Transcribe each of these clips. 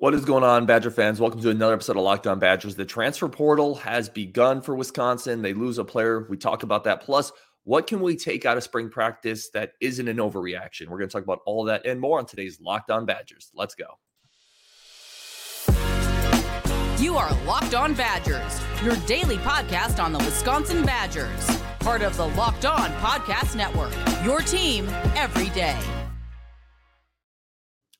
What is going on, Badger fans? Welcome to another episode of Locked On Badgers. The transfer portal has begun for Wisconsin. They lose a player. We talk about that. Plus, what can we take out of spring practice that isn't an overreaction? We're going to talk about all that and more on today's Locked On Badgers. Let's go. You are Locked On Badgers, your daily podcast on the Wisconsin Badgers, part of the Locked On Podcast Network. Your team every day.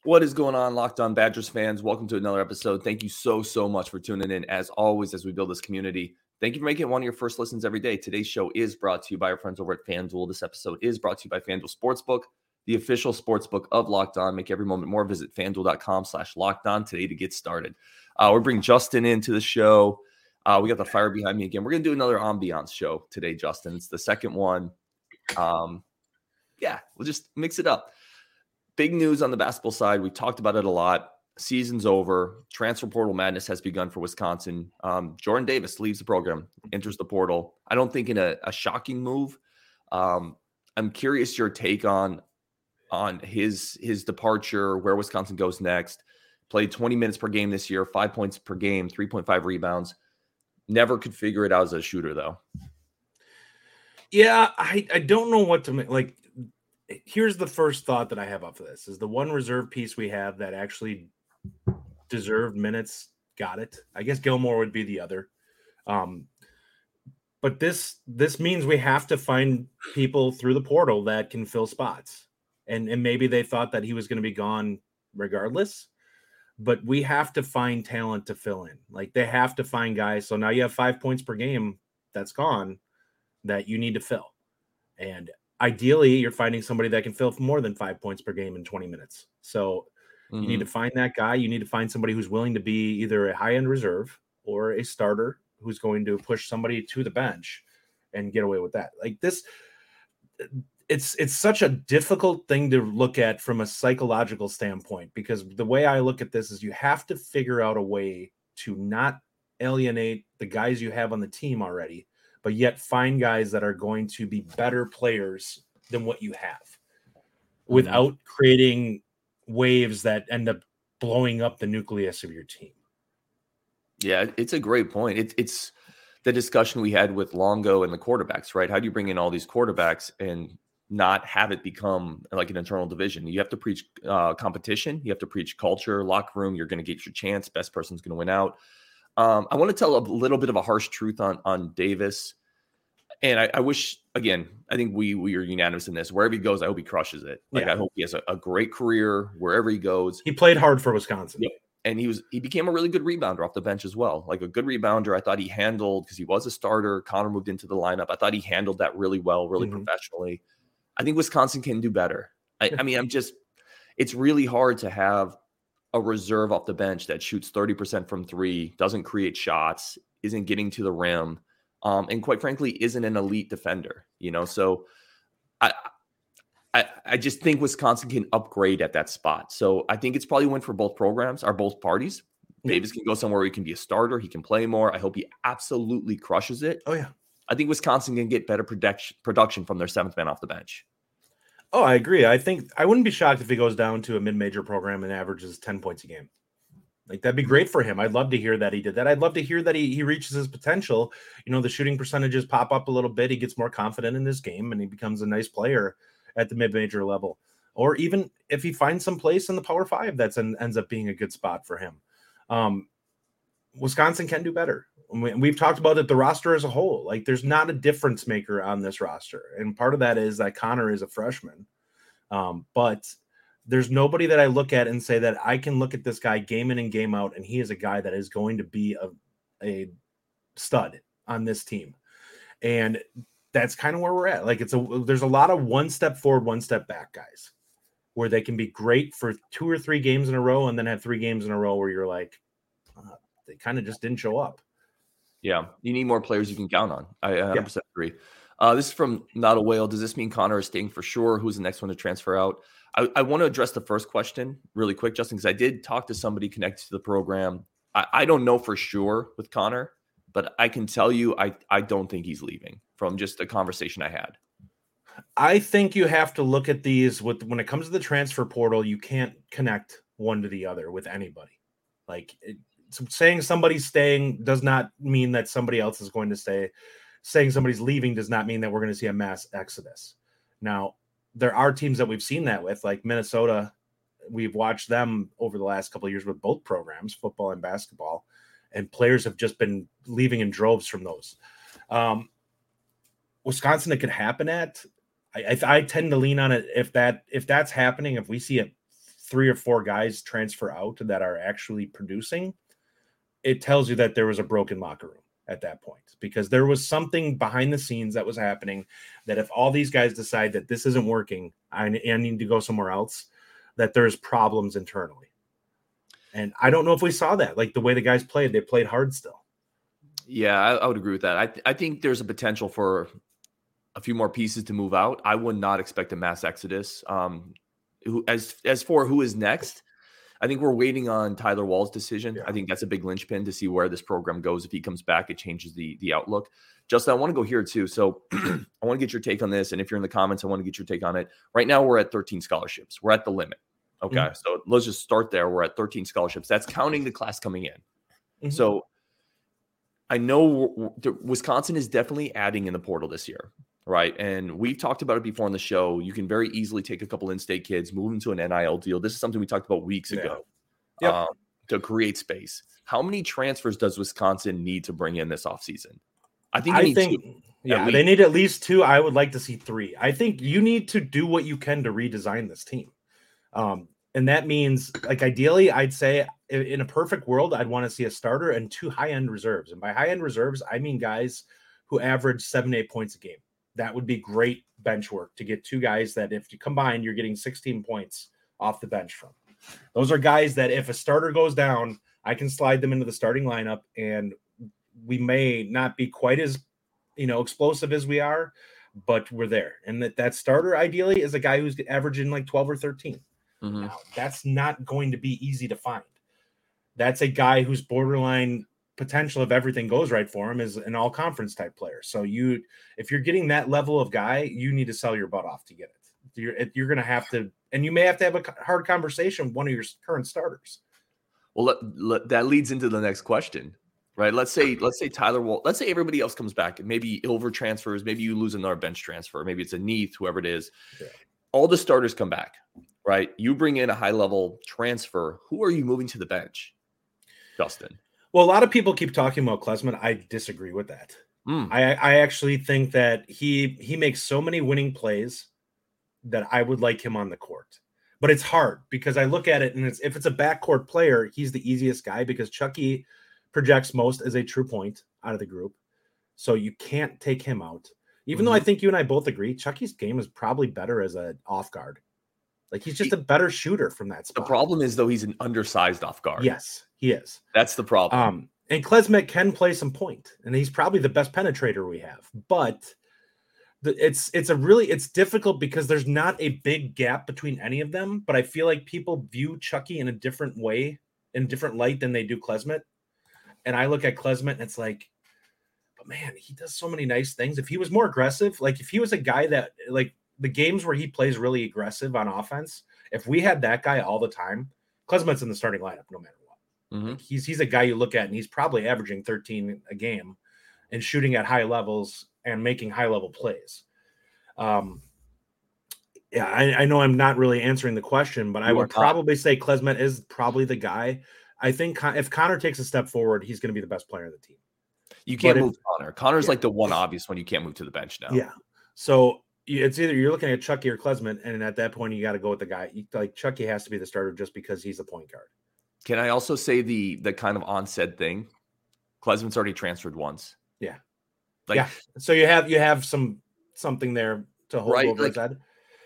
What is going on, Locked On Badgers fans? Welcome to another episode. Thank you so, so much for tuning in. As always, as we build this community, thank you for making it one of your first listens every day. Today's show is brought to you by our friends over at FanDuel. This episode is brought to you by FanDuel Sportsbook, the official sportsbook of Locked On. Make every moment more. Visit fanduel.com slash locked on today to get started. Uh, we're bringing Justin into the show. Uh, we got the fire behind me again. We're going to do another ambiance show today, Justin. It's the second one. Um, yeah, we'll just mix it up big news on the basketball side. We talked about it a lot. Season's over. Transfer portal madness has begun for Wisconsin. Um, Jordan Davis leaves the program, enters the portal. I don't think in a, a shocking move. Um, I'm curious your take on on his his departure, where Wisconsin goes next. Played 20 minutes per game this year, five points per game, 3.5 rebounds. Never could figure it out as a shooter though. Yeah, I, I don't know what to make. Like here's the first thought that I have of this is the one reserve piece we have that actually deserved minutes got it. I guess Gilmore would be the other. Um, but this this means we have to find people through the portal that can fill spots. And and maybe they thought that he was going to be gone regardless. But we have to find talent to fill in. Like they have to find guys. So now you have five points per game that's gone that you need to fill. And ideally you're finding somebody that can fill more than five points per game in 20 minutes. So mm-hmm. you need to mm-hmm. find that guy. You need to find somebody who's willing to be either a high end reserve or a starter who's going to push somebody to the bench and get away with that. Like this, it's it's such a difficult thing to look at from a psychological standpoint because the way I look at this is you have to figure out a way to not alienate the guys you have on the team already but yet find guys that are going to be better players than what you have without creating waves that end up blowing up the nucleus of your team. Yeah, it's a great point. It, it's the discussion we had with Longo and the quarterbacks, right? How do you bring in all these quarterbacks and not have it become like an internal division? You have to preach uh, competition. You have to preach culture, locker room. You're going to get your chance. Best person's going to win out. Um, I want to tell a little bit of a harsh truth on on Davis, and I, I, wish again. I think we we are unanimous in this. Wherever he goes, I hope he crushes it. Like yeah. I hope he has a, a, great career wherever he goes. He played hard for Wisconsin. Yeah. And he was he became a really good rebounder off the bench as well. Like a good rebounder. I thought he handled because he was a starter. Connor moved into the lineup. I thought he handled that really well, really mm-hmm. professionally. I think Wisconsin can do better. I, I mean, I'm just it's really hard to have a reserve off the bench that shoots 30% from three, doesn't create shots, isn't getting to the rim, um, and quite frankly, isn't an elite defender, you know. So I, I I just think Wisconsin can upgrade at that spot. So I think it's probably a win for both programs or both parties. Yeah. Davis can go somewhere where he can be a starter, he can play more. I hope he absolutely crushes it. Oh yeah. I think Wisconsin can get better production production from their seventh man off the bench. Oh, I agree. I think I wouldn't be shocked if he goes down to a mid-major program and averages 10 points a game. Like that'd be great for him. I'd love to hear that he did that. I'd love to hear that he, he reaches his potential. You know, the shooting percentages pop up a little bit. He gets more confident in his game and he becomes a nice player at the mid-major level. Or even if he finds some place in the power five that's an, ends up being a good spot for him. Um, Wisconsin can do better. We've talked about it, the roster as a whole. Like, there's not a difference maker on this roster. And part of that is that Connor is a freshman. Um, but there's nobody that I look at and say that I can look at this guy game in and game out, and he is a guy that is going to be a, a stud on this team. And that's kind of where we're at. Like, it's a there's a lot of one step forward, one step back guys where they can be great for two or three games in a row and then have three games in a row where you're like, uh, they kind of just didn't show up. Yeah, you need more players you can count on. I 100% yeah. agree. Uh, this is from Not a Whale. Does this mean Connor is staying for sure? Who's the next one to transfer out? I, I want to address the first question really quick, Justin, because I did talk to somebody connected to the program. I, I don't know for sure with Connor, but I can tell you I, I don't think he's leaving from just a conversation I had. I think you have to look at these with when it comes to the transfer portal, you can't connect one to the other with anybody. Like it, saying somebody's staying does not mean that somebody else is going to stay. Saying somebody's leaving does not mean that we're going to see a mass exodus. Now, there are teams that we've seen that with, like Minnesota. We've watched them over the last couple of years with both programs, football and basketball, and players have just been leaving in droves from those. Um, Wisconsin, it could happen at. I, I, I tend to lean on it if that if that's happening. If we see a three or four guys transfer out that are actually producing, it tells you that there was a broken locker room at that point because there was something behind the scenes that was happening that if all these guys decide that this isn't working I, I need to go somewhere else that there's problems internally. And i don't know if we saw that like the way the guys played they played hard still. Yeah i, I would agree with that. I, th- I think there's a potential for a few more pieces to move out. I would not expect a mass exodus. Um who as as for who is next I think we're waiting on Tyler Wahl's decision. Yeah. I think that's a big linchpin to see where this program goes. If he comes back, it changes the the outlook. Justin, I want to go here too. So I want to get your take on this. And if you're in the comments, I want to get your take on it. Right now, we're at 13 scholarships. We're at the limit. Okay. Mm-hmm. So let's just start there. We're at 13 scholarships. That's counting the class coming in. Mm-hmm. So I know Wisconsin is definitely adding in the portal this year right? And we've talked about it before on the show. You can very easily take a couple in-state kids, move them to an NIL deal. This is something we talked about weeks yeah. ago yep. um, to create space. How many transfers does Wisconsin need to bring in this offseason? I think I think two, yeah, they need at least two. I would like to see three. I think you need to do what you can to redesign this team. Um, and that means like ideally i'd say in a perfect world i'd want to see a starter and two high end reserves and by high end reserves i mean guys who average seven eight points a game that would be great bench work to get two guys that if you combine, you're getting 16 points off the bench from. Those are guys that if a starter goes down, I can slide them into the starting lineup and we may not be quite as you know explosive as we are, but we're there. And that that starter ideally is a guy who's averaging like 12 or 13. Mm-hmm. Now, that's not going to be easy to find. That's a guy who's borderline potential if everything goes right for him is an all conference type player. So you, if you're getting that level of guy, you need to sell your butt off to get it. You're you're going to have to, and you may have to have a hard conversation with one of your current starters. Well, let, let, that leads into the next question, right? Let's say let's say Tyler Wahl, let's say everybody else comes back, maybe Ilver transfers, maybe you lose another bench transfer, maybe it's a Neath, whoever it is. Yeah. All the starters come back, right? You bring in a high level transfer. Who are you moving to the bench, Justin? Well, a lot of people keep talking about Klesmit. I disagree with that. Mm. I, I actually think that he he makes so many winning plays that I would like him on the court. But it's hard because I look at it and it's if it's a backcourt player, he's the easiest guy because Chucky projects most as a true point out of the group. So you can't take him out. Even mm-hmm. though I mm-hmm. think you and I both agree, Chucky's game is probably better as an off guard. Like he's just a better shooter from that spot. The problem is though he's an undersized off guard. Yes, he is. That's the problem. Um, and Klesmit can play some point, and he's probably the best penetrator we have. But the, it's it's a really it's difficult because there's not a big gap between any of them. But I feel like people view Chucky in a different way, in a different light than they do Klesmit. And I look at Klesmit and it's like, but man, he does so many nice things. If he was more aggressive, like if he was a guy that like the games where he plays really aggressive on offense, if we had that guy all the time, Klesmit's in the starting lineup no matter Mm-hmm. He's he's a guy you look at and he's probably averaging 13 a game and shooting at high levels and making high level plays. Um, yeah, I, I, know I'm not really answering the question, but you I would probably say Klesmit is probably the guy. I think if Connor takes a step forward, he's going to be the best player of the team. You can't but move if, Connor. Connor's yeah. like the one obvious one you can't move to the bench now. Yeah. So it's either you're looking at Chucky or Klesmit, and at that point you got to go with the guy. Like Chucky has to be the starter just because he's the point guard. Can I also say the the kind of onset thing? Klesmit's already transferred once. Yeah, like, yeah. So you have you have some something there to hold right, over like, his head.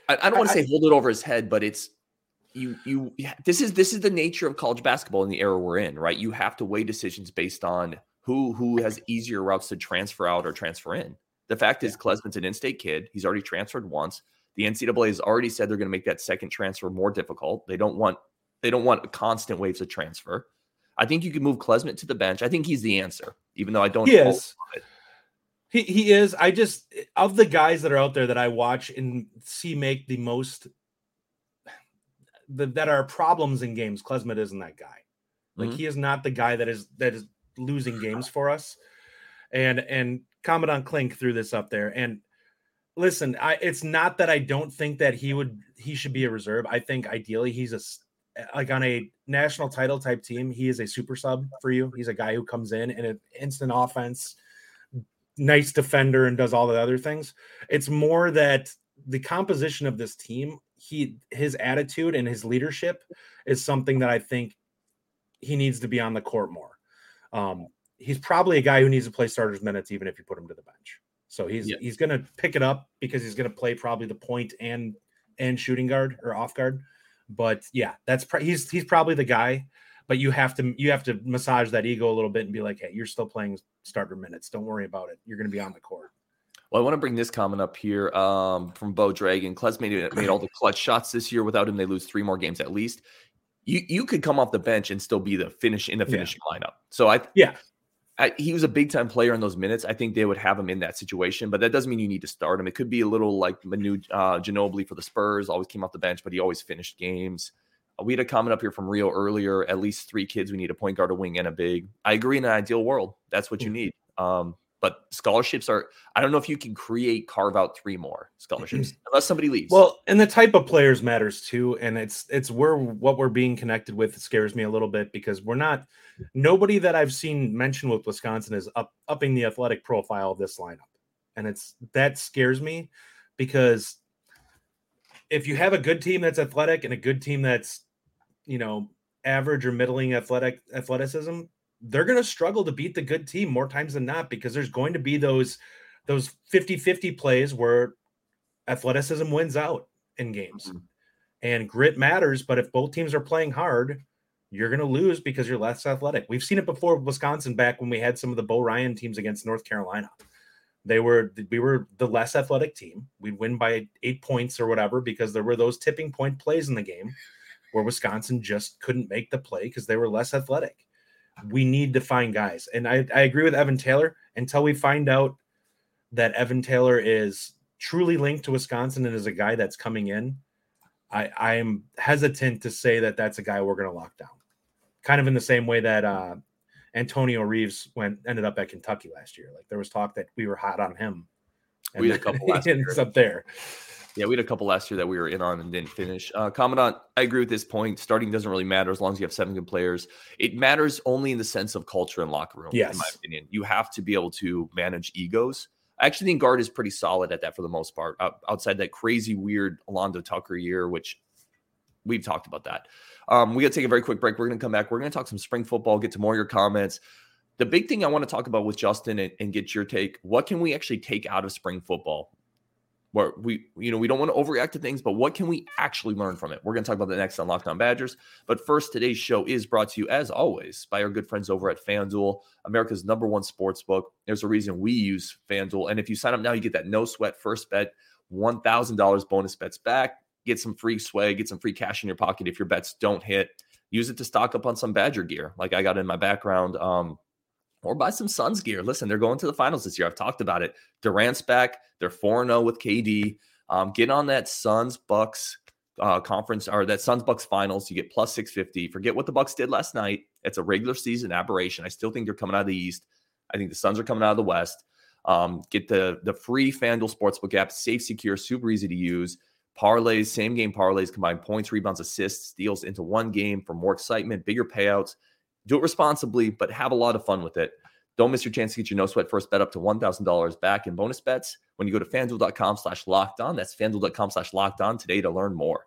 I, I don't want to say hold it over his head, but it's you you this is this is the nature of college basketball in the era we're in, right? You have to weigh decisions based on who who has easier routes to transfer out or transfer in. The fact is, Klesmit's an in-state kid. He's already transferred once. The NCAA has already said they're going to make that second transfer more difficult. They don't want they don't want constant waves of transfer. I think you could move Klesmit to the bench. I think he's the answer, even though I don't. He is. He, he is. I just of the guys that are out there that I watch and see make the most the, that are problems in games. Klesmit isn't that guy. Like mm-hmm. he is not the guy that is that is losing games for us. And and Commandant Klink threw this up there. And listen, I it's not that I don't think that he would he should be a reserve. I think ideally he's a like on a national title type team, he is a super sub for you. He's a guy who comes in and an instant offense, nice defender, and does all the other things. It's more that the composition of this team, he his attitude and his leadership is something that I think he needs to be on the court more. Um, he's probably a guy who needs to play starters minutes, even if you put him to the bench. So he's yeah. he's going to pick it up because he's going to play probably the point and and shooting guard or off guard. But yeah, that's he's he's probably the guy. But you have to you have to massage that ego a little bit and be like, hey, you're still playing starter minutes. Don't worry about it. You're going to be on the court. Well, I want to bring this comment up here um, from Bo Dragon. Klez made, made all the clutch shots this year. Without him, they lose three more games at least. You you could come off the bench and still be the finish in the finishing yeah. lineup. So I yeah I, he was a big time player in those minutes. I think they would have him in that situation, but that doesn't mean you need to start him. It could be a little like Manu uh, Ginobili for the Spurs, always came off the bench, but he always finished games. Uh, we had a comment up here from Rio earlier. At least three kids. We need a point guard, a wing, and a big. I agree. In an ideal world, that's what you mm. need. Um, but scholarships are i don't know if you can create carve out three more scholarships unless somebody leaves. Well and the type of players matters too and it's it's where what we're being connected with scares me a little bit because we're not nobody that i've seen mentioned with wisconsin is up upping the athletic profile of this lineup and it's that scares me because if you have a good team that's athletic and a good team that's you know average or middling athletic athleticism they're going to struggle to beat the good team more times than not because there's going to be those those 50-50 plays where athleticism wins out in games. Mm-hmm. And grit matters, but if both teams are playing hard, you're going to lose because you're less athletic. We've seen it before with Wisconsin back when we had some of the Bo Ryan teams against North Carolina. They were we were the less athletic team. We'd win by 8 points or whatever because there were those tipping point plays in the game where Wisconsin just couldn't make the play because they were less athletic we need to find guys. And I, I agree with Evan Taylor until we find out that Evan Taylor is truly linked to Wisconsin and is a guy that's coming in. I, I am hesitant to say that that's a guy we're going to lock down. Kind of in the same way that uh, Antonio Reeves went ended up at Kentucky last year. Like there was talk that we were hot on him. And we had a couple last year. up there. Yeah, we had a couple last year that we were in on and didn't finish. Uh, Commandant, I agree with this point. Starting doesn't really matter as long as you have seven good players. It matters only in the sense of culture and locker room, yes. in my opinion. You have to be able to manage egos. I actually think Gard is pretty solid at that for the most part, outside that crazy, weird Alonzo Tucker year, which we've talked about that. Um, we got to take a very quick break. We're going to come back. We're going to talk some spring football, get to more of your comments. The big thing I want to talk about with Justin and, and get your take what can we actually take out of spring football? We, you know, we don't want to overreact to things, but what can we actually learn from it? We're going to talk about the next on Locked On Badgers. But first, today's show is brought to you, as always, by our good friends over at FanDuel, America's number one sports book. There's a reason we use FanDuel. And if you sign up now, you get that no sweat first bet, $1,000 bonus bets back, get some free swag, get some free cash in your pocket if your bets don't hit. Use it to stock up on some Badger gear, like I got in my background. Um, or buy some Suns gear. Listen, they're going to the finals this year. I've talked about it. Durant's back. They're 4 0 with KD. Um, get on that Suns Bucks uh, conference or that Suns Bucks finals. You get plus 650. Forget what the Bucks did last night. It's a regular season aberration. I still think they're coming out of the East. I think the Suns are coming out of the West. Um, get the the free FanDuel Sportsbook app, safe, secure, super easy to use. Parlays, same game parlays, combine points, rebounds, assists, steals into one game for more excitement, bigger payouts. Do it responsibly, but have a lot of fun with it. Don't miss your chance to get your no sweat first bet up to $1,000 back in bonus bets when you go to fanduel.com slash locked on. That's fanduel.com slash locked on today to learn more.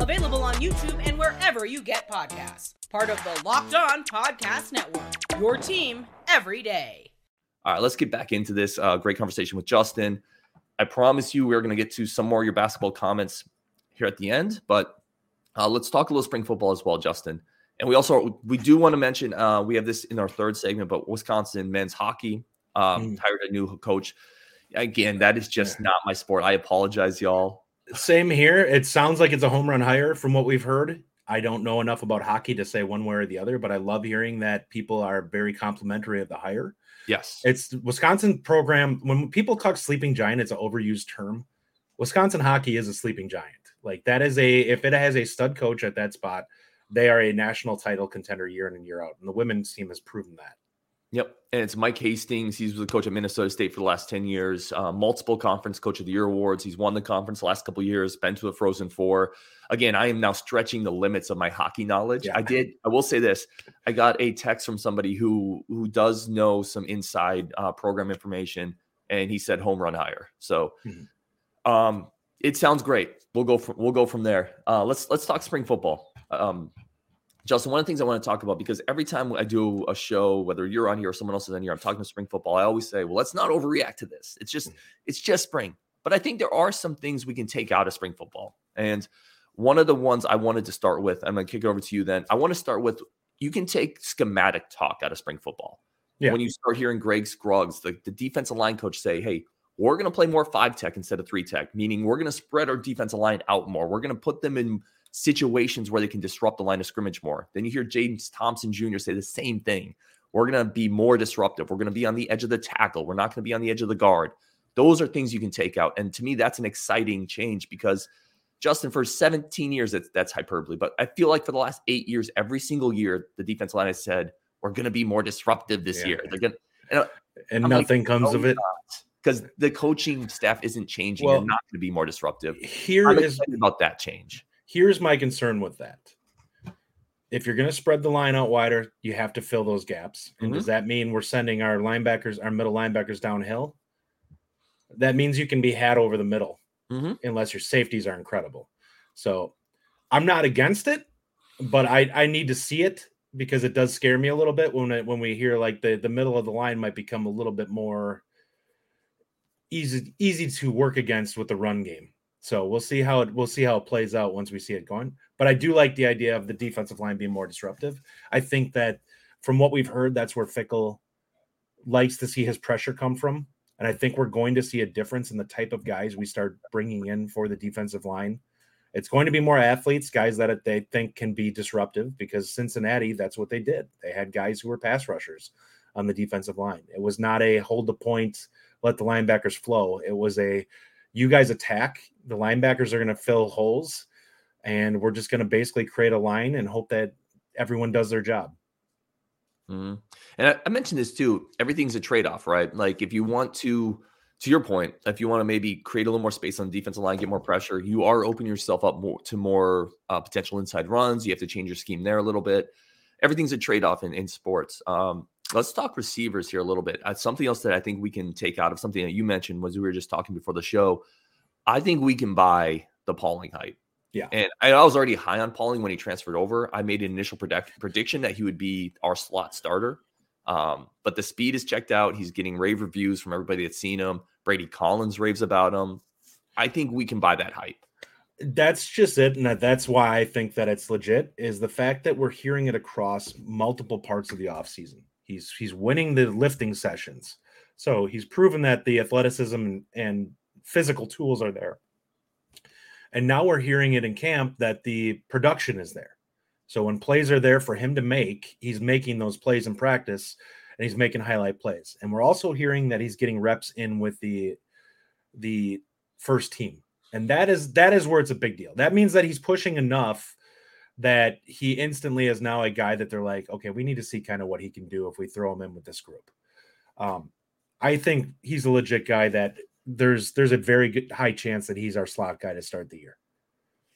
Available on YouTube and wherever you get podcasts. Part of the Locked On Podcast Network. Your team every day. All right, let's get back into this uh, great conversation with Justin. I promise you, we're going to get to some more of your basketball comments here at the end, but uh, let's talk a little spring football as well, Justin. And we also we do want to mention uh, we have this in our third segment, but Wisconsin men's hockey um, mm. hired a new coach. Again, that is just yeah. not my sport. I apologize, y'all. Same here. It sounds like it's a home run hire from what we've heard. I don't know enough about hockey to say one way or the other, but I love hearing that people are very complimentary of the hire. Yes. It's Wisconsin program. When people talk sleeping giant, it's an overused term. Wisconsin hockey is a sleeping giant. Like that is a if it has a stud coach at that spot, they are a national title contender year in and year out. And the women's team has proven that. Yep. And it's Mike Hastings. He's the coach at Minnesota State for the last 10 years, uh, multiple conference coach of the year awards. He's won the conference the last couple years, been to the Frozen Four. Again, I am now stretching the limits of my hockey knowledge. Yeah. I did, I will say this. I got a text from somebody who who does know some inside uh, program information, and he said home run hire. So mm-hmm. um it sounds great. We'll go from we'll go from there. Uh, let's let's talk spring football. Um, Justin, one of the things I want to talk about because every time I do a show, whether you're on here or someone else is on here, I'm talking about spring football. I always say, well, let's not overreact to this. It's just, mm. it's just spring. But I think there are some things we can take out of spring football. And one of the ones I wanted to start with, I'm going to kick it over to you then. I want to start with you can take schematic talk out of spring football. Yeah. When you start hearing Greg Scruggs, the, the defensive line coach, say, hey, we're going to play more five tech instead of three tech, meaning we're going to spread our defensive line out more. We're going to put them in situations where they can disrupt the line of scrimmage more. Then you hear James Thompson Jr. say the same thing. We're going to be more disruptive. We're going to be on the edge of the tackle. We're not going to be on the edge of the guard. Those are things you can take out. And to me, that's an exciting change because Justin, for 17 years, that's, that's hyperbole. But I feel like for the last eight years, every single year, the defensive line has said, we're going to be more disruptive this yeah. year. They're going and, and nothing like, comes no, of it. Because the coaching staff isn't changing well, and not going to be more disruptive. Here I'm is about that change. Here's my concern with that. If you're going to spread the line out wider, you have to fill those gaps. And mm-hmm. does that mean we're sending our linebackers, our middle linebackers downhill? That means you can be had over the middle mm-hmm. unless your safeties are incredible. So I'm not against it, but I, I need to see it because it does scare me a little bit when it, when we hear like the, the middle of the line might become a little bit more easy easy to work against with the run game. So we'll see how it we'll see how it plays out once we see it going. But I do like the idea of the defensive line being more disruptive. I think that from what we've heard, that's where Fickell likes to see his pressure come from. And I think we're going to see a difference in the type of guys we start bringing in for the defensive line. It's going to be more athletes, guys that they think can be disruptive because Cincinnati, that's what they did. They had guys who were pass rushers on the defensive line. It was not a hold the point, let the linebackers flow. It was a you guys attack. The linebackers are going to fill holes, and we're just going to basically create a line and hope that everyone does their job. Mm-hmm. And I, I, mentioned this too. Everything's a trade off, right? Like if you want to, to your point, if you want to maybe create a little more space on the defensive line, get more pressure, you are opening yourself up more to more uh, potential inside runs. You have to change your scheme there a little bit. Everything's a trade off in, in sports. Um, let's talk receivers here a little bit. Uh, something else that I think we can take out of something that you mentioned was we were just talking before the show. I think we can buy the Pauling hype. Yeah. And I, I was already high on Pauling when he transferred over. I made an initial predict- prediction that he would be our slot starter. Um, but the speed is checked out. He's getting rave reviews from everybody that's seen him. Brady Collins raves about him. I think we can buy that hype. That's just it. And that's why I think that it's legit is the fact that we're hearing it across multiple parts of the offseason. He's he's winning the lifting sessions. So he's proven that the athleticism and, physical tools are there. And now we're hearing it in camp that the production is there. So when plays are there for him to make, he's making those plays in practice and he's making highlight plays. And we're also hearing that he's getting reps in with the the first team. And that is that is where it's a big deal. That means that he's pushing enough that he instantly is now a guy that they're like, okay, we need to see kind of what he can do if we throw him in with this group. Um, I think he's a legit guy that there's there's a very good high chance that he's our slot guy to start the year.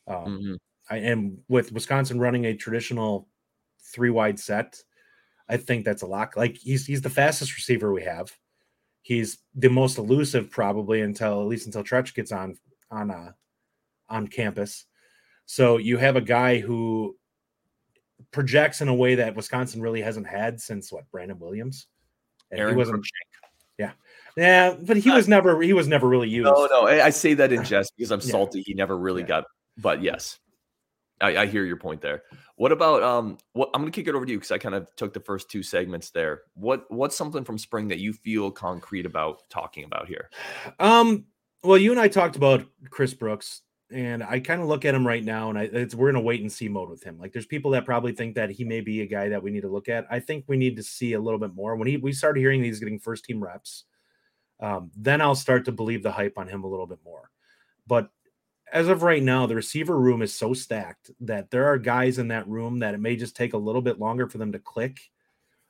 Um, mm-hmm. I, and with Wisconsin running a traditional three wide set, I think that's a lock. Like he's he's the fastest receiver we have. He's the most elusive probably until at least until Treach gets on on uh on campus. So you have a guy who projects in a way that Wisconsin really hasn't had since what Brandon Williams. And Aaron he wasn't. Yeah, yeah, but he was never he was never really used. No, no, I say that in jest because I'm salty. He never really yeah. got. But yes, I, I hear your point there. What about um? What I'm going to kick it over to you because I kind of took the first two segments there. What what's something from spring that you feel concrete about talking about here? Um. Well, you and I talked about Chris Brooks, and I kind of look at him right now, and I, it's we're in a wait and see mode with him. Like, there's people that probably think that he may be a guy that we need to look at. I think we need to see a little bit more. When he we started hearing he's getting first team reps, um, then I'll start to believe the hype on him a little bit more. But as of right now, the receiver room is so stacked that there are guys in that room that it may just take a little bit longer for them to click.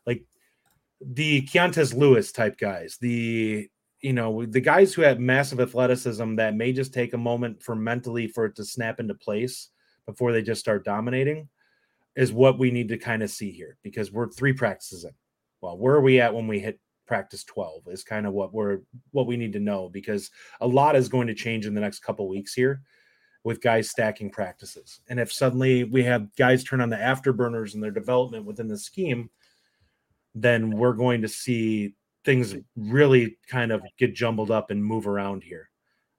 Like the Keontez Lewis type guys, the you know, the guys who have massive athleticism that may just take a moment for mentally for it to snap into place before they just start dominating is what we need to kind of see here because we're three practices in. Well, where are we at when we hit practice 12 is kind of what we're what we need to know because a lot is going to change in the next couple weeks here with guys stacking practices. And if suddenly we have guys turn on the afterburners in their development within the scheme, then we're going to see things really kind of get jumbled up and move around here.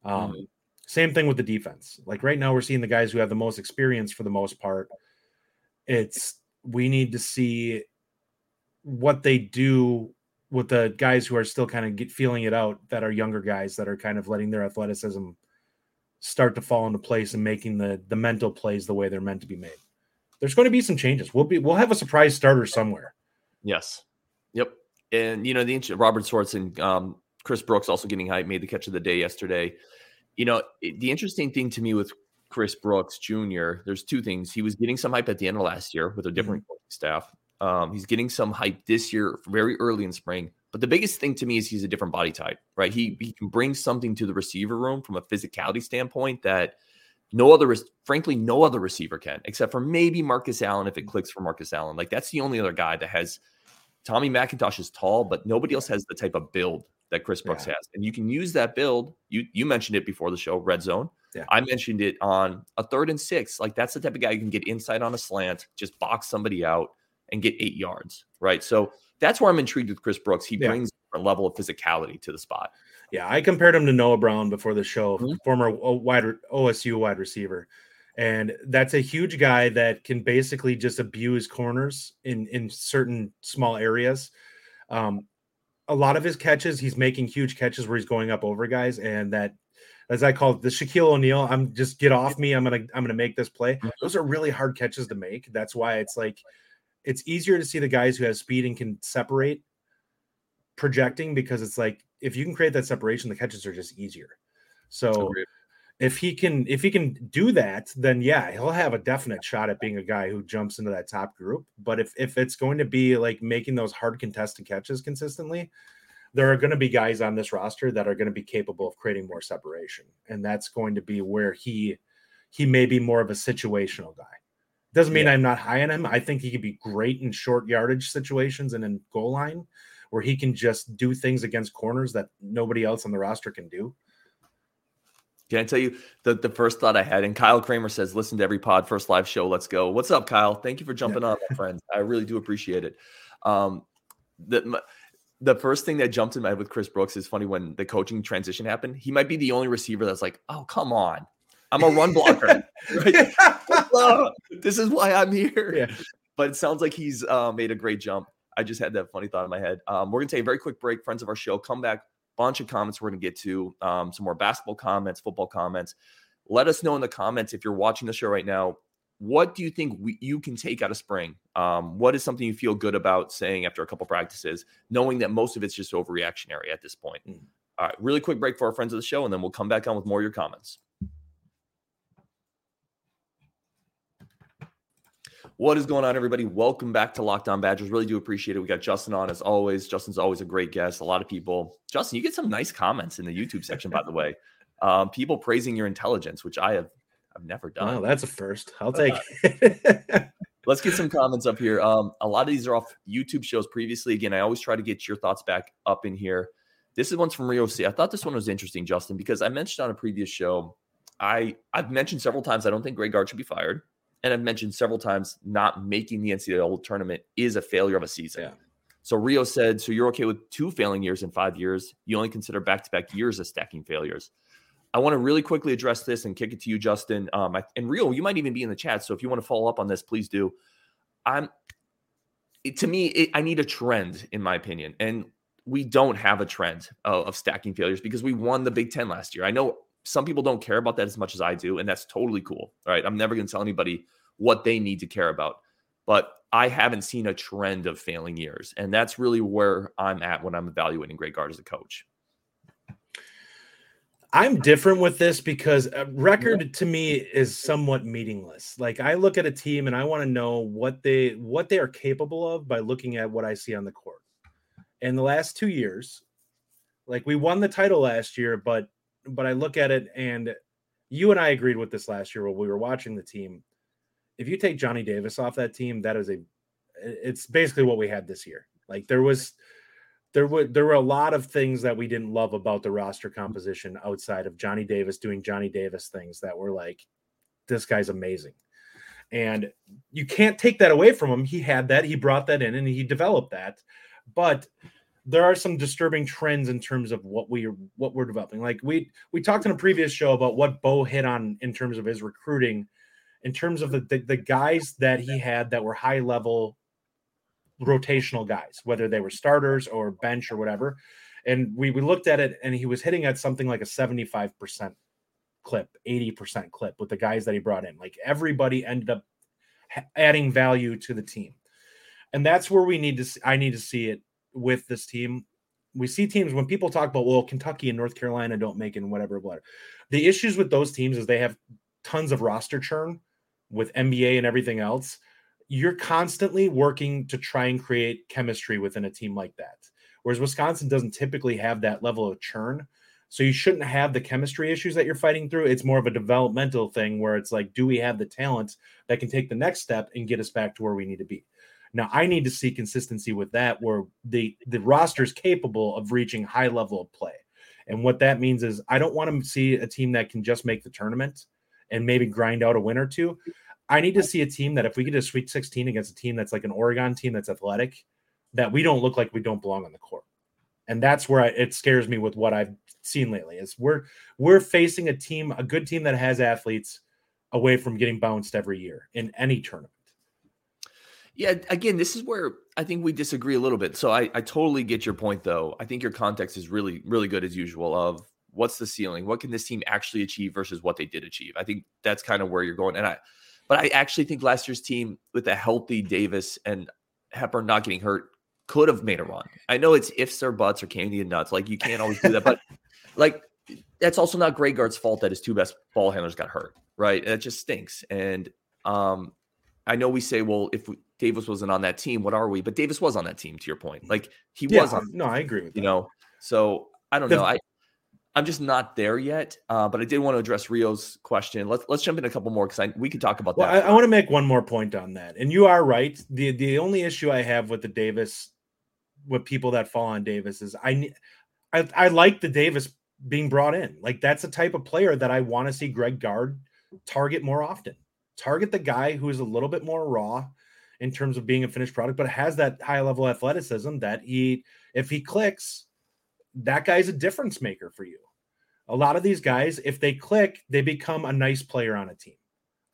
Um, mm-hmm. Same thing with the defense. Like right now, we're seeing the guys who have the most experience for the most part. It's we need to see what they do with the guys who are still kind of get, feeling it out that are younger guys that are kind of letting their athleticism start to fall into place and making the the mental plays the way they're meant to be made. There's going to be some changes. We'll be we'll have a surprise starter somewhere. Yes. Yep. And you know the ancient Robert Schwartz and um, Chris Brooks also getting hype made the catch of the day yesterday. You know it, the interesting thing to me with Chris Brooks Jr. There's two things. He was getting some hype at the end of last year with a different mm-hmm. staff. Um, he's getting some hype this year, very early in spring. But the biggest thing to me is he's a different body type, right? He he can bring something to the receiver room from a physicality standpoint that no other, frankly, no other receiver can, except for maybe Markus Allen if it clicks for Markus Allen. Like that's the only other guy that has. Tommy McIntosh is tall, but nobody else has the type of build that Chris Brooks yeah. has, and you can use that build. You you mentioned it before the show, red zone. Yeah. I mentioned it on a third and six. Like that's the type of guy you can get inside on a slant, just box somebody out and get eight yards, right? So that's where I'm intrigued with Chris Brooks. He yeah. brings a level of physicality to the spot. Yeah, I compared him to Noah Brown before the show, mm-hmm. former wide OSU wide receiver. And that's a huge guy that can basically just abuse corners in in certain small areas. Um, a lot of his catches, he's making huge catches where he's going up over guys, and that, as I call it, the Shaquille O'Neal. I'm just get off me. I'm gonna I'm gonna make this play. Mm-hmm. Those are really hard catches to make. That's why it's like it's easier to see the guys who have speed and can separate projecting because it's like if you can create that separation, the catches are just easier. So if he can if he can do that, then yeah, he'll have a definite shot at being a guy who jumps into that top group. But if if it's going to be like making those hard contested catches consistently, there are going to be guys on this roster that are going to be capable of creating more separation. And that's going to be where he he may be more of a situational guy. Doesn't mean yeah. I'm not high on him. I think he could be great in short yardage situations and in goal line where he can just do things against corners that nobody else on the roster can do. Can I tell you the, the first thought I had? And Kyle Kramer says, listen to every pod, first live show. Let's go. What's up, Kyle? Thank you for jumping yeah. on, my friend. I really do appreciate it. Um, the, the first thing that jumped in my head with Chris Brooks is funny when the coaching transition happened. He might be the only receiver that's like, oh, come on. I'm a run blocker. this is why I'm here. Yeah. But it sounds like he's uh, made a great jump. I just had that funny thought in my head. Um, we're gonna take a very quick break, friends of our show. Come back, bunch of comments. We're gonna get to um, some more basketball comments, football comments. Let us know in the comments if you're watching the show right now. What do you think we, you can take out of spring? Um, what is something you feel good about saying after a couple practices, knowing that most of it's just overreactionary at this point? Mm. All right, really quick break for our friends of the show, and then we'll come back on with more of your comments. What is going on, everybody? Welcome back to Locked On Badgers. Really do appreciate it. We got Justin on as always. Justin's always a great guest. A lot of people, Justin, you get some nice comments in the YouTube section, by the way. Um, people praising your intelligence, which I have I've never done. That's a first. I'll take it. Let's get some comments up here. Um, a lot of these are off YouTube shows previously. Again, I always try to get your thoughts back up in here. This is one's from Rio C. I thought this one was interesting, Justin, because I mentioned on a previous show, I I've mentioned several times I don't think Greg Gard should be fired and I've mentioned several times, not making the NCAA tournament is a failure of a season. Yeah. So Rio said, so you're okay with two failing years in five years. You only consider back to back years as stacking failures. I want to really quickly address this and kick it to you, Justin. Um, I, and Rio, you might even be in the chat. So if you want to follow up on this, please do. I'm it, to me, it, I need a trend, in my opinion. And we don't have a trend of, of stacking failures because we won the Big Ten last year. I know some people don't care about that as much as I do, and that's totally cool. All right. I'm never going to tell anybody what they need to care about. But I haven't seen a trend of failing years. And that's really where I'm at when I'm evaluating Greg Gard as a coach. I'm different with this because uh, a record to me is somewhat meaningless. Like I look at a team and I want to know what they what they are capable of by looking at what I see on the court. In the last 2 years, like we won the title last year, but but I look at it and you and I agreed with this last year while we were watching the team. If you take Johnny Davis off that team, that is a it's basically what we had this year. Like there was there were there were a lot of things that we didn't love about the roster composition outside of Johnny Davis doing Johnny Davis things that were like this guy's amazing. And you can't take that away from him. He had that, he brought that in and he developed that. But there are some disturbing trends in terms of what we what we're developing. Like we we talked in a previous show about what Bo hit on in terms of his recruiting, in terms of the the, the guys that he had that were high level rotational guys, whether they were starters or bench or whatever. And we, we looked at it and he was hitting at something like a 75% clip, 80% clip with the guys that he brought in. Like everybody ended up adding value to the team. And that's where we need to see, I need to see it with this team. We see teams when people talk about, well, Kentucky and North Carolina don't make it and whatever, whatever. The issues with those teams is they have tons of roster churn with NBA and everything else you're constantly working to try and create chemistry within a team like that. Whereas Wisconsin doesn't typically have that level of churn. So you shouldn't have the chemistry issues that you're fighting through. It's more of a developmental thing where it's like, do we have the talent that can take the next step and get us back to where we need to be? Now I need to see consistency with that where the the roster is capable of reaching high level of play. And what that means is I don't want to see a team that can just make the tournament and maybe grind out a win or two. I need to see a team that if we get a Sweet 16 against a team that's like an Oregon team that's athletic, that we don't look like we don't belong on the court. And that's where I, it scares me with what I've seen lately. Is we're we're facing a team, a good team that has athletes, away from getting bounced every year in any tournament. Yeah, again, this is where I think we disagree a little bit. So I, I totally get your point, though. I think your context is really, really good as usual. Of what's the ceiling? What can this team actually achieve versus what they did achieve? I think that's kind of where you're going. And I but I actually think last year's team with a healthy Davis and Hepburn not getting hurt could have made a run. I know it's ifs or buts or candy and nuts. Like you can't always do that, but like that's also not Greg Gard's fault that his two best ball handlers got hurt, right? That just stinks. And um, I know we say, well, if we, Davis wasn't on that team, what are we? But Davis was on that team. To your point, like he yeah, was on. No, I agree with you. That. Know, so I don't the, know. I I'm just not there yet. Uh, but I did want to address Rio's question. Let's let's jump in a couple more because we could talk about well, that. I, I want to make one more point on that. And you are right. the The only issue I have with the Davis, with people that fall on Davis, is I I, I like the Davis being brought in. Like that's a type of player that I want to see Greg Gard target more often. Target the guy who is a little bit more raw in terms of being a finished product, but has that high level athleticism that he, if he clicks, that guy's a difference maker for you. A lot of these guys, if they click, they become a nice player on a team.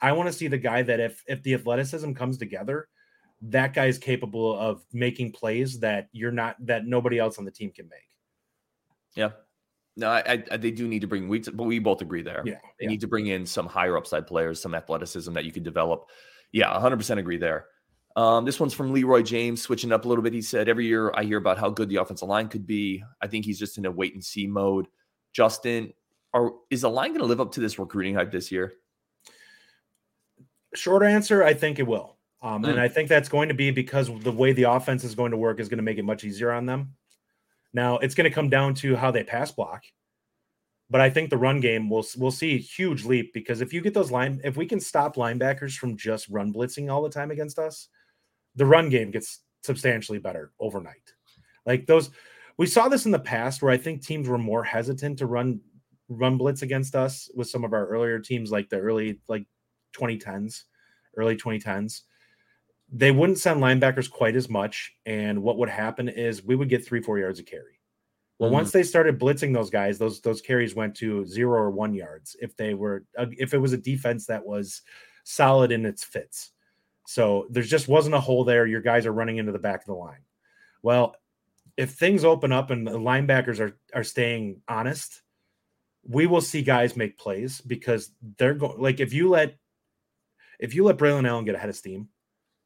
I want to see the guy that if if the athleticism comes together, that guy is capable of making plays that you're not that nobody else on the team can make. Yeah. No, I, I they do need to bring we but we both agree there. Yeah. They yeah. need to bring in some higher upside players, some athleticism that you can develop. Yeah, 100% agree there. Um, this one's from Leroy James, switching up a little bit. He said, Every year I hear about how good the offensive line could be. I think he's just in a wait and see mode. Justin, are, is the line going to live up to this recruiting hype this year? Short answer I think it will. Um, mm. And I think that's going to be because the way the offense is going to work is going to make it much easier on them. Now, it's going to come down to how they pass block. But I think the run game will we'll see a huge leap because if you get those line if we can stop linebackers from just run blitzing all the time against us, the run game gets substantially better overnight. Like those, we saw this in the past where I think teams were more hesitant to run run blitz against us with some of our earlier teams, like the early like 2010s, early 2010s. They wouldn't send linebackers quite as much, and what would happen is we would get three, four yards of carry. Well, Mhm. once they started blitzing those guys, those those carries went to zero or one yards if they were if it was a defense that was solid in its fits. So there just wasn't a hole there. Your guys are running into the back of the line. Well, if things open up and the linebackers are are staying honest, we will see guys make plays because they're going like if you let if you let Braylon Allen get ahead of steam,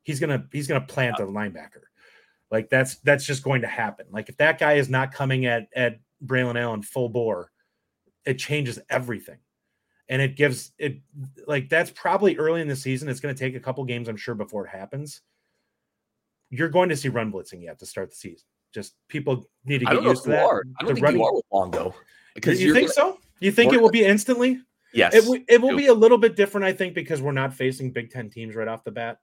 he's gonna he's gonna plant the linebacker. Like that's that's just going to happen. Like if that guy is not coming at at Braylon Allen full bore, it changes everything. And it gives it like that's probably early in the season. It's going to take a couple games, I'm sure, before it happens. You're going to see run blitzing yet to start the season. Just people need to get don't know if used to that. are. I don't The think running- you are with Longo. Because you think gonna- so? You think More it will be instantly? Yes. It, w- it will be a little bit different, I think, because we're not facing Big Ten teams right off the bat.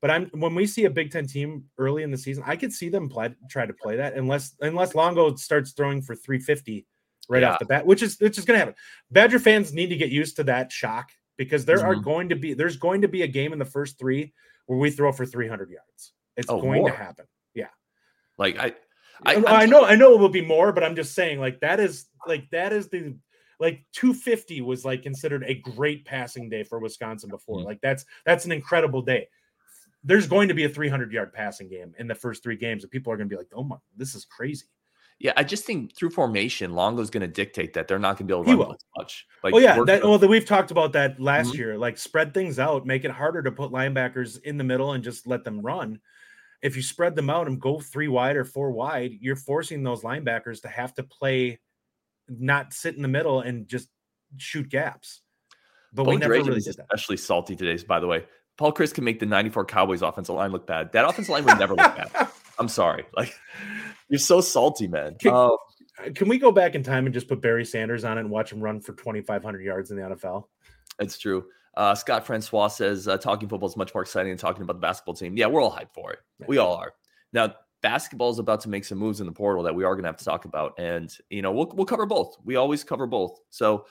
But I'm when we see a Big Ten team early in the season, I could see them play, try to play that unless unless Longo starts throwing for 350 right Yeah. off the bat, which is which is going to happen. Badger fans need to get used to that shock because there are Mhm. going to be there's going to be a game in the first three where we throw for 300 yards. It's Oh, going more. to happen. Yeah. Like I I, I know, I know it will be more, but I'm just saying, like that is like that is the like 250 was like considered a great passing day for Wisconsin before. Mhm. Like that's that's an incredible day. There's going to be a 300 yard passing game in the first three games, and people are going to be like, "Oh my, this is crazy." Yeah, I just think through formation, Longo's going to dictate that they're not going to be able to He run will. much. Like, oh yeah, that, well, we've talked about that last Mhm. year. Like spread things out, make it harder to put linebackers in the middle and just let them run. If you spread them out and go three wide or four wide, you're forcing those linebackers to have to play, not sit in the middle and just shoot gaps. But we never really is did that. especially salty today. By the way, Paul Chryst can make the '94 Cowboys offensive line look bad. That offensive line would never look bad. I'm sorry. Like you're so salty, man. Can- Oh, Can we go back in time and just put Barry Sanders on it and watch him run for 2,500 yards in the NFL? it's true. Uh, Scott Francois says uh, talking football is much more exciting than talking about the basketball team. Yeah, we're all hyped for it. Yeah. We all are. Now, basketball is about to make some moves in the portal that we are going to have to talk about, and you know we'll we'll cover both. We always cover both. So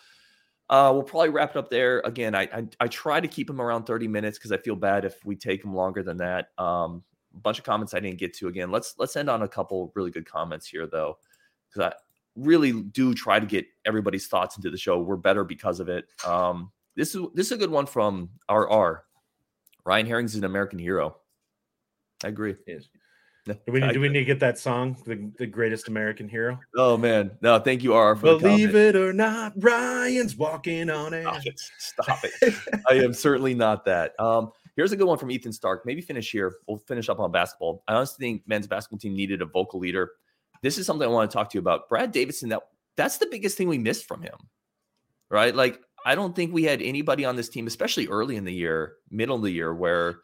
uh, we'll probably wrap it up there. Again, I I, I try to keep them around thirty minutes because I feel bad if we take them longer than that. Um, bunch of comments I didn't get to. Again, let's let's end on a couple really good comments here though, because I really do try to get everybody's thoughts into the show. We're better because of it. Um, this is this is a good one from RR. Ryan Herring's an American hero. I agree. Yes. Yeah, Do we need, do we need to get that song, the, the greatest American hero? Oh man, no, thank you, RR, for the Believe comment. it or not, Ryan's walking on air. Stop it. Stop it. I am certainly not that. Um, here's a good one from Ethan Stark. Maybe finish here. We'll finish up on basketball. I honestly think men's basketball team needed a vocal leader. This is something I want to talk to you about. Brad Davison, that that's the biggest thing we missed from him. Right? Like, I don't think we had anybody on this team, especially early in the year, middle of the year, where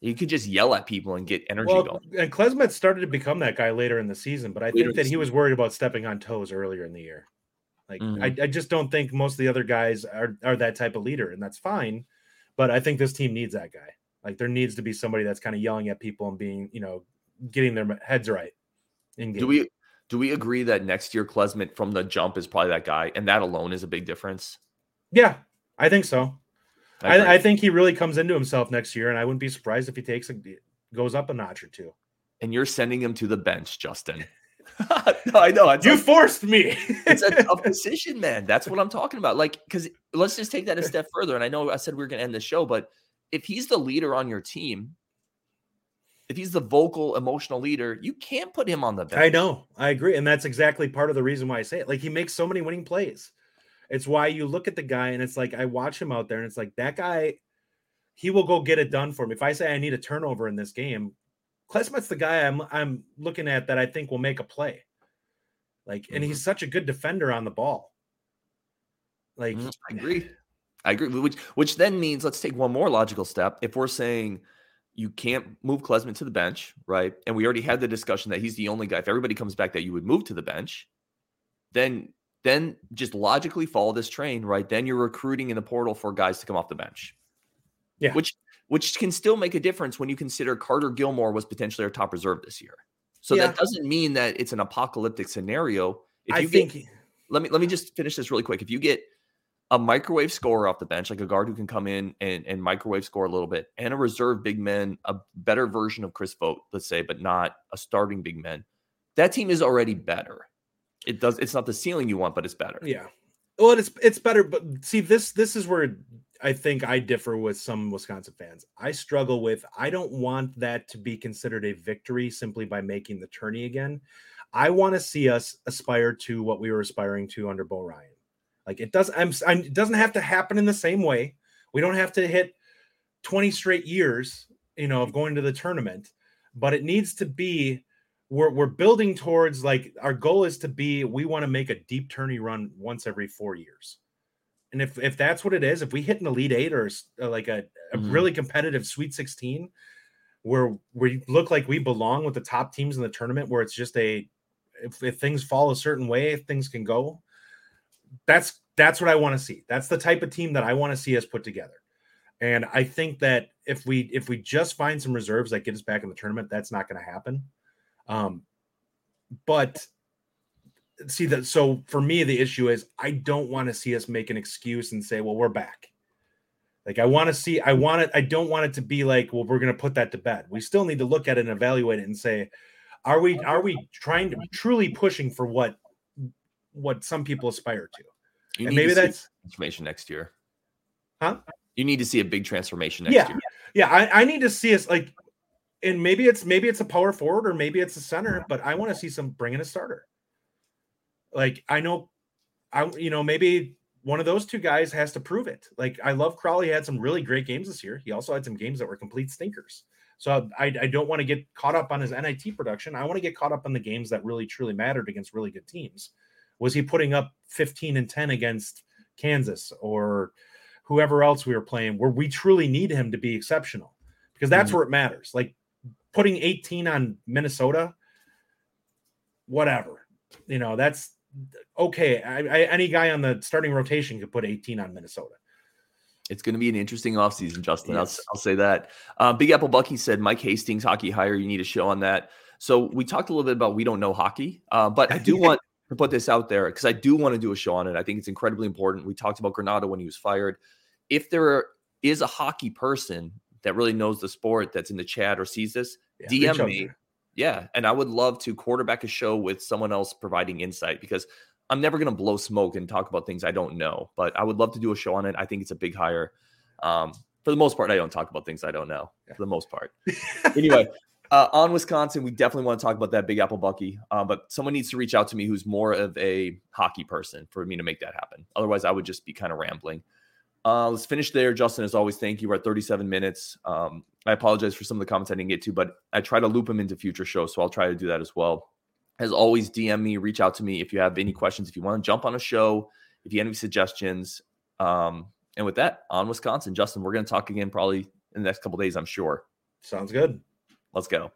you could just yell at people and get energy Well, going. and Klesmit started to become that guy later in the season, but I Later think that he was worried about stepping on toes earlier in the year. Like Mhm. I, I just don't think most of the other guys are are that type of leader, and that's fine. But I think this team needs that guy. Like there needs to be somebody that's kind of yelling at people and being, you know, getting their heads right. In Do we do we agree that next year Klesmit from the jump is probably that guy, and that alone is a big difference? Yeah, I think so. I. I, I think he really comes into himself next year, and I wouldn't be surprised if he takes a goes up a notch or two. and you're sending him to the bench, Justin. no, I know. It's, You a, forced me. it's a tough decision, man. That's what I'm talking about. Like, because let's just take that a step further. And I know I said we are going to end the show, but if he's the leader on your team, if he's the vocal, emotional leader, you can't put him on the bench. I know. I agree. And that's exactly part of the reason why I say it. Like he makes so many winning plays. It's why you look at the guy and it's like I watch him out there and it's like that guy, he will go get it done for me. If I say I need a turnover in this game, Klesmit's the guy I'm I'm looking at that I think will make a play. Like, and he's such a good defender on the ball. Like Mhm, I agree. I agree. Which which then means let's take one more logical step. If we're saying you can't move Klesmit to the bench, right? And we already had the discussion that he's the only guy. If everybody comes back, that you would move to the bench, then then just logically follow this train, right? Then you're recruiting in the portal for guys to come off the bench. Yeah. Which which can still make a difference when you consider Carter Gilmore was potentially our top reserve this year. So Yeah. that doesn't mean that it's an apocalyptic scenario. If I you get- think let me let me just finish this really quick. If you get a microwave scorer off the bench, like a guard who can come in and, and microwave score a little bit, and a reserve big man, a better version of Chris Vogt, let's say, but not a starting big man, that team is already better. It does. It's not the ceiling you want, but it's better. Yeah. Well, it's it's better, but see this this is where I think I differ with some Wisconsin fans. I struggle with I don't want that to be considered a victory simply by making the tourney again. I want to see us aspire to what we were aspiring to under Bo Ryan. Like it does I'm, I'm it doesn't have to happen in the same way. We don't have to hit 20 straight years, you know, of going to the tournament, but it needs to be we're we're building towards like our goal is to be we want to make a deep tourney run once every four years and if if that's what it is if we hit an elite eight or, uh, like a, a mm-hmm. really competitive sweet 16 where we look like we belong with the top teams in the tournament where it's just a if, if things fall a certain way things can go that's that's what i want to see. That's the type of team that i want to see us put together. And i think that if we if we just find some reserves that get us back in the tournament that's not going to happen. Um, but see that so for me the issue is I don't want to see us make an excuse and say, well, we're back. Like I want to see, I want it, I don't want it to be like, well, we're gonna put that to bed. We still need to look at it and evaluate it and say, are we are we trying to truly pushing for what what some people aspire to? You and maybe that's transformation next year. Huh? You need to see a big transformation next yeah. year. Yeah, I, I need to see us like and maybe it's maybe it's a power forward or maybe it's a center, but I want to see some bring in a starter. Like I know, I you know maybe one of those two guys has to prove it. Like I love Crawley had some really great games this year. He also had some games that were complete stinkers. So I, I don't want to get caught up on his NIT production. I want to get caught up on the games that really truly mattered against really good teams. Was he putting up 15 and 10 against Kansas or whoever else we were playing where we truly need him to be exceptional? Because that's mm-hmm. where it matters. Like putting 18 on Minnesota, whatever. You know, that's okay. I, I, any guy on the starting rotation could put 18 on Minnesota. It's going to be an interesting offseason, Justin. Yes. I'll, I'll, say that. Uh, Big Apple Bucky said Mike Hastings hockey hire. You need a show on that. So we talked a little bit about we don't know hockey, uh, but I do want to put this out there because I do want to do a show on it. I think it's incredibly important. We talked about Granato when he was fired. If there is a hockey person that really knows the sport that's in the chat or sees this, yeah, DM me. Yeah. And I would love to quarterback a show with someone else providing insight because I'm never going to blow smoke and talk about things I don't know, but I would love to do a show on it. I think it's a big hire. Um, for the most part, I don't talk about things I don't know yeah. for the most part. anyway, uh, on Wisconsin, we definitely want to talk about that Big Apple Bucky, uh, but someone needs to reach out to me who's more of a hockey person for me to make that happen. Otherwise, I would just be kind of rambling. Uh, let's finish there. Justin, as always, thank you. We're at 37 minutes. Um, I apologize for some of the comments I didn't get to, but I try to loop them into future shows. So I'll try to do that as well. As always, DM me, reach out to me if you have any questions, if you want to jump on a show, if you have any suggestions. Um, and with that, on Wisconsin, Justin, we're going to talk again probably in the next couple days, I'm sure. Sounds good. Let's go.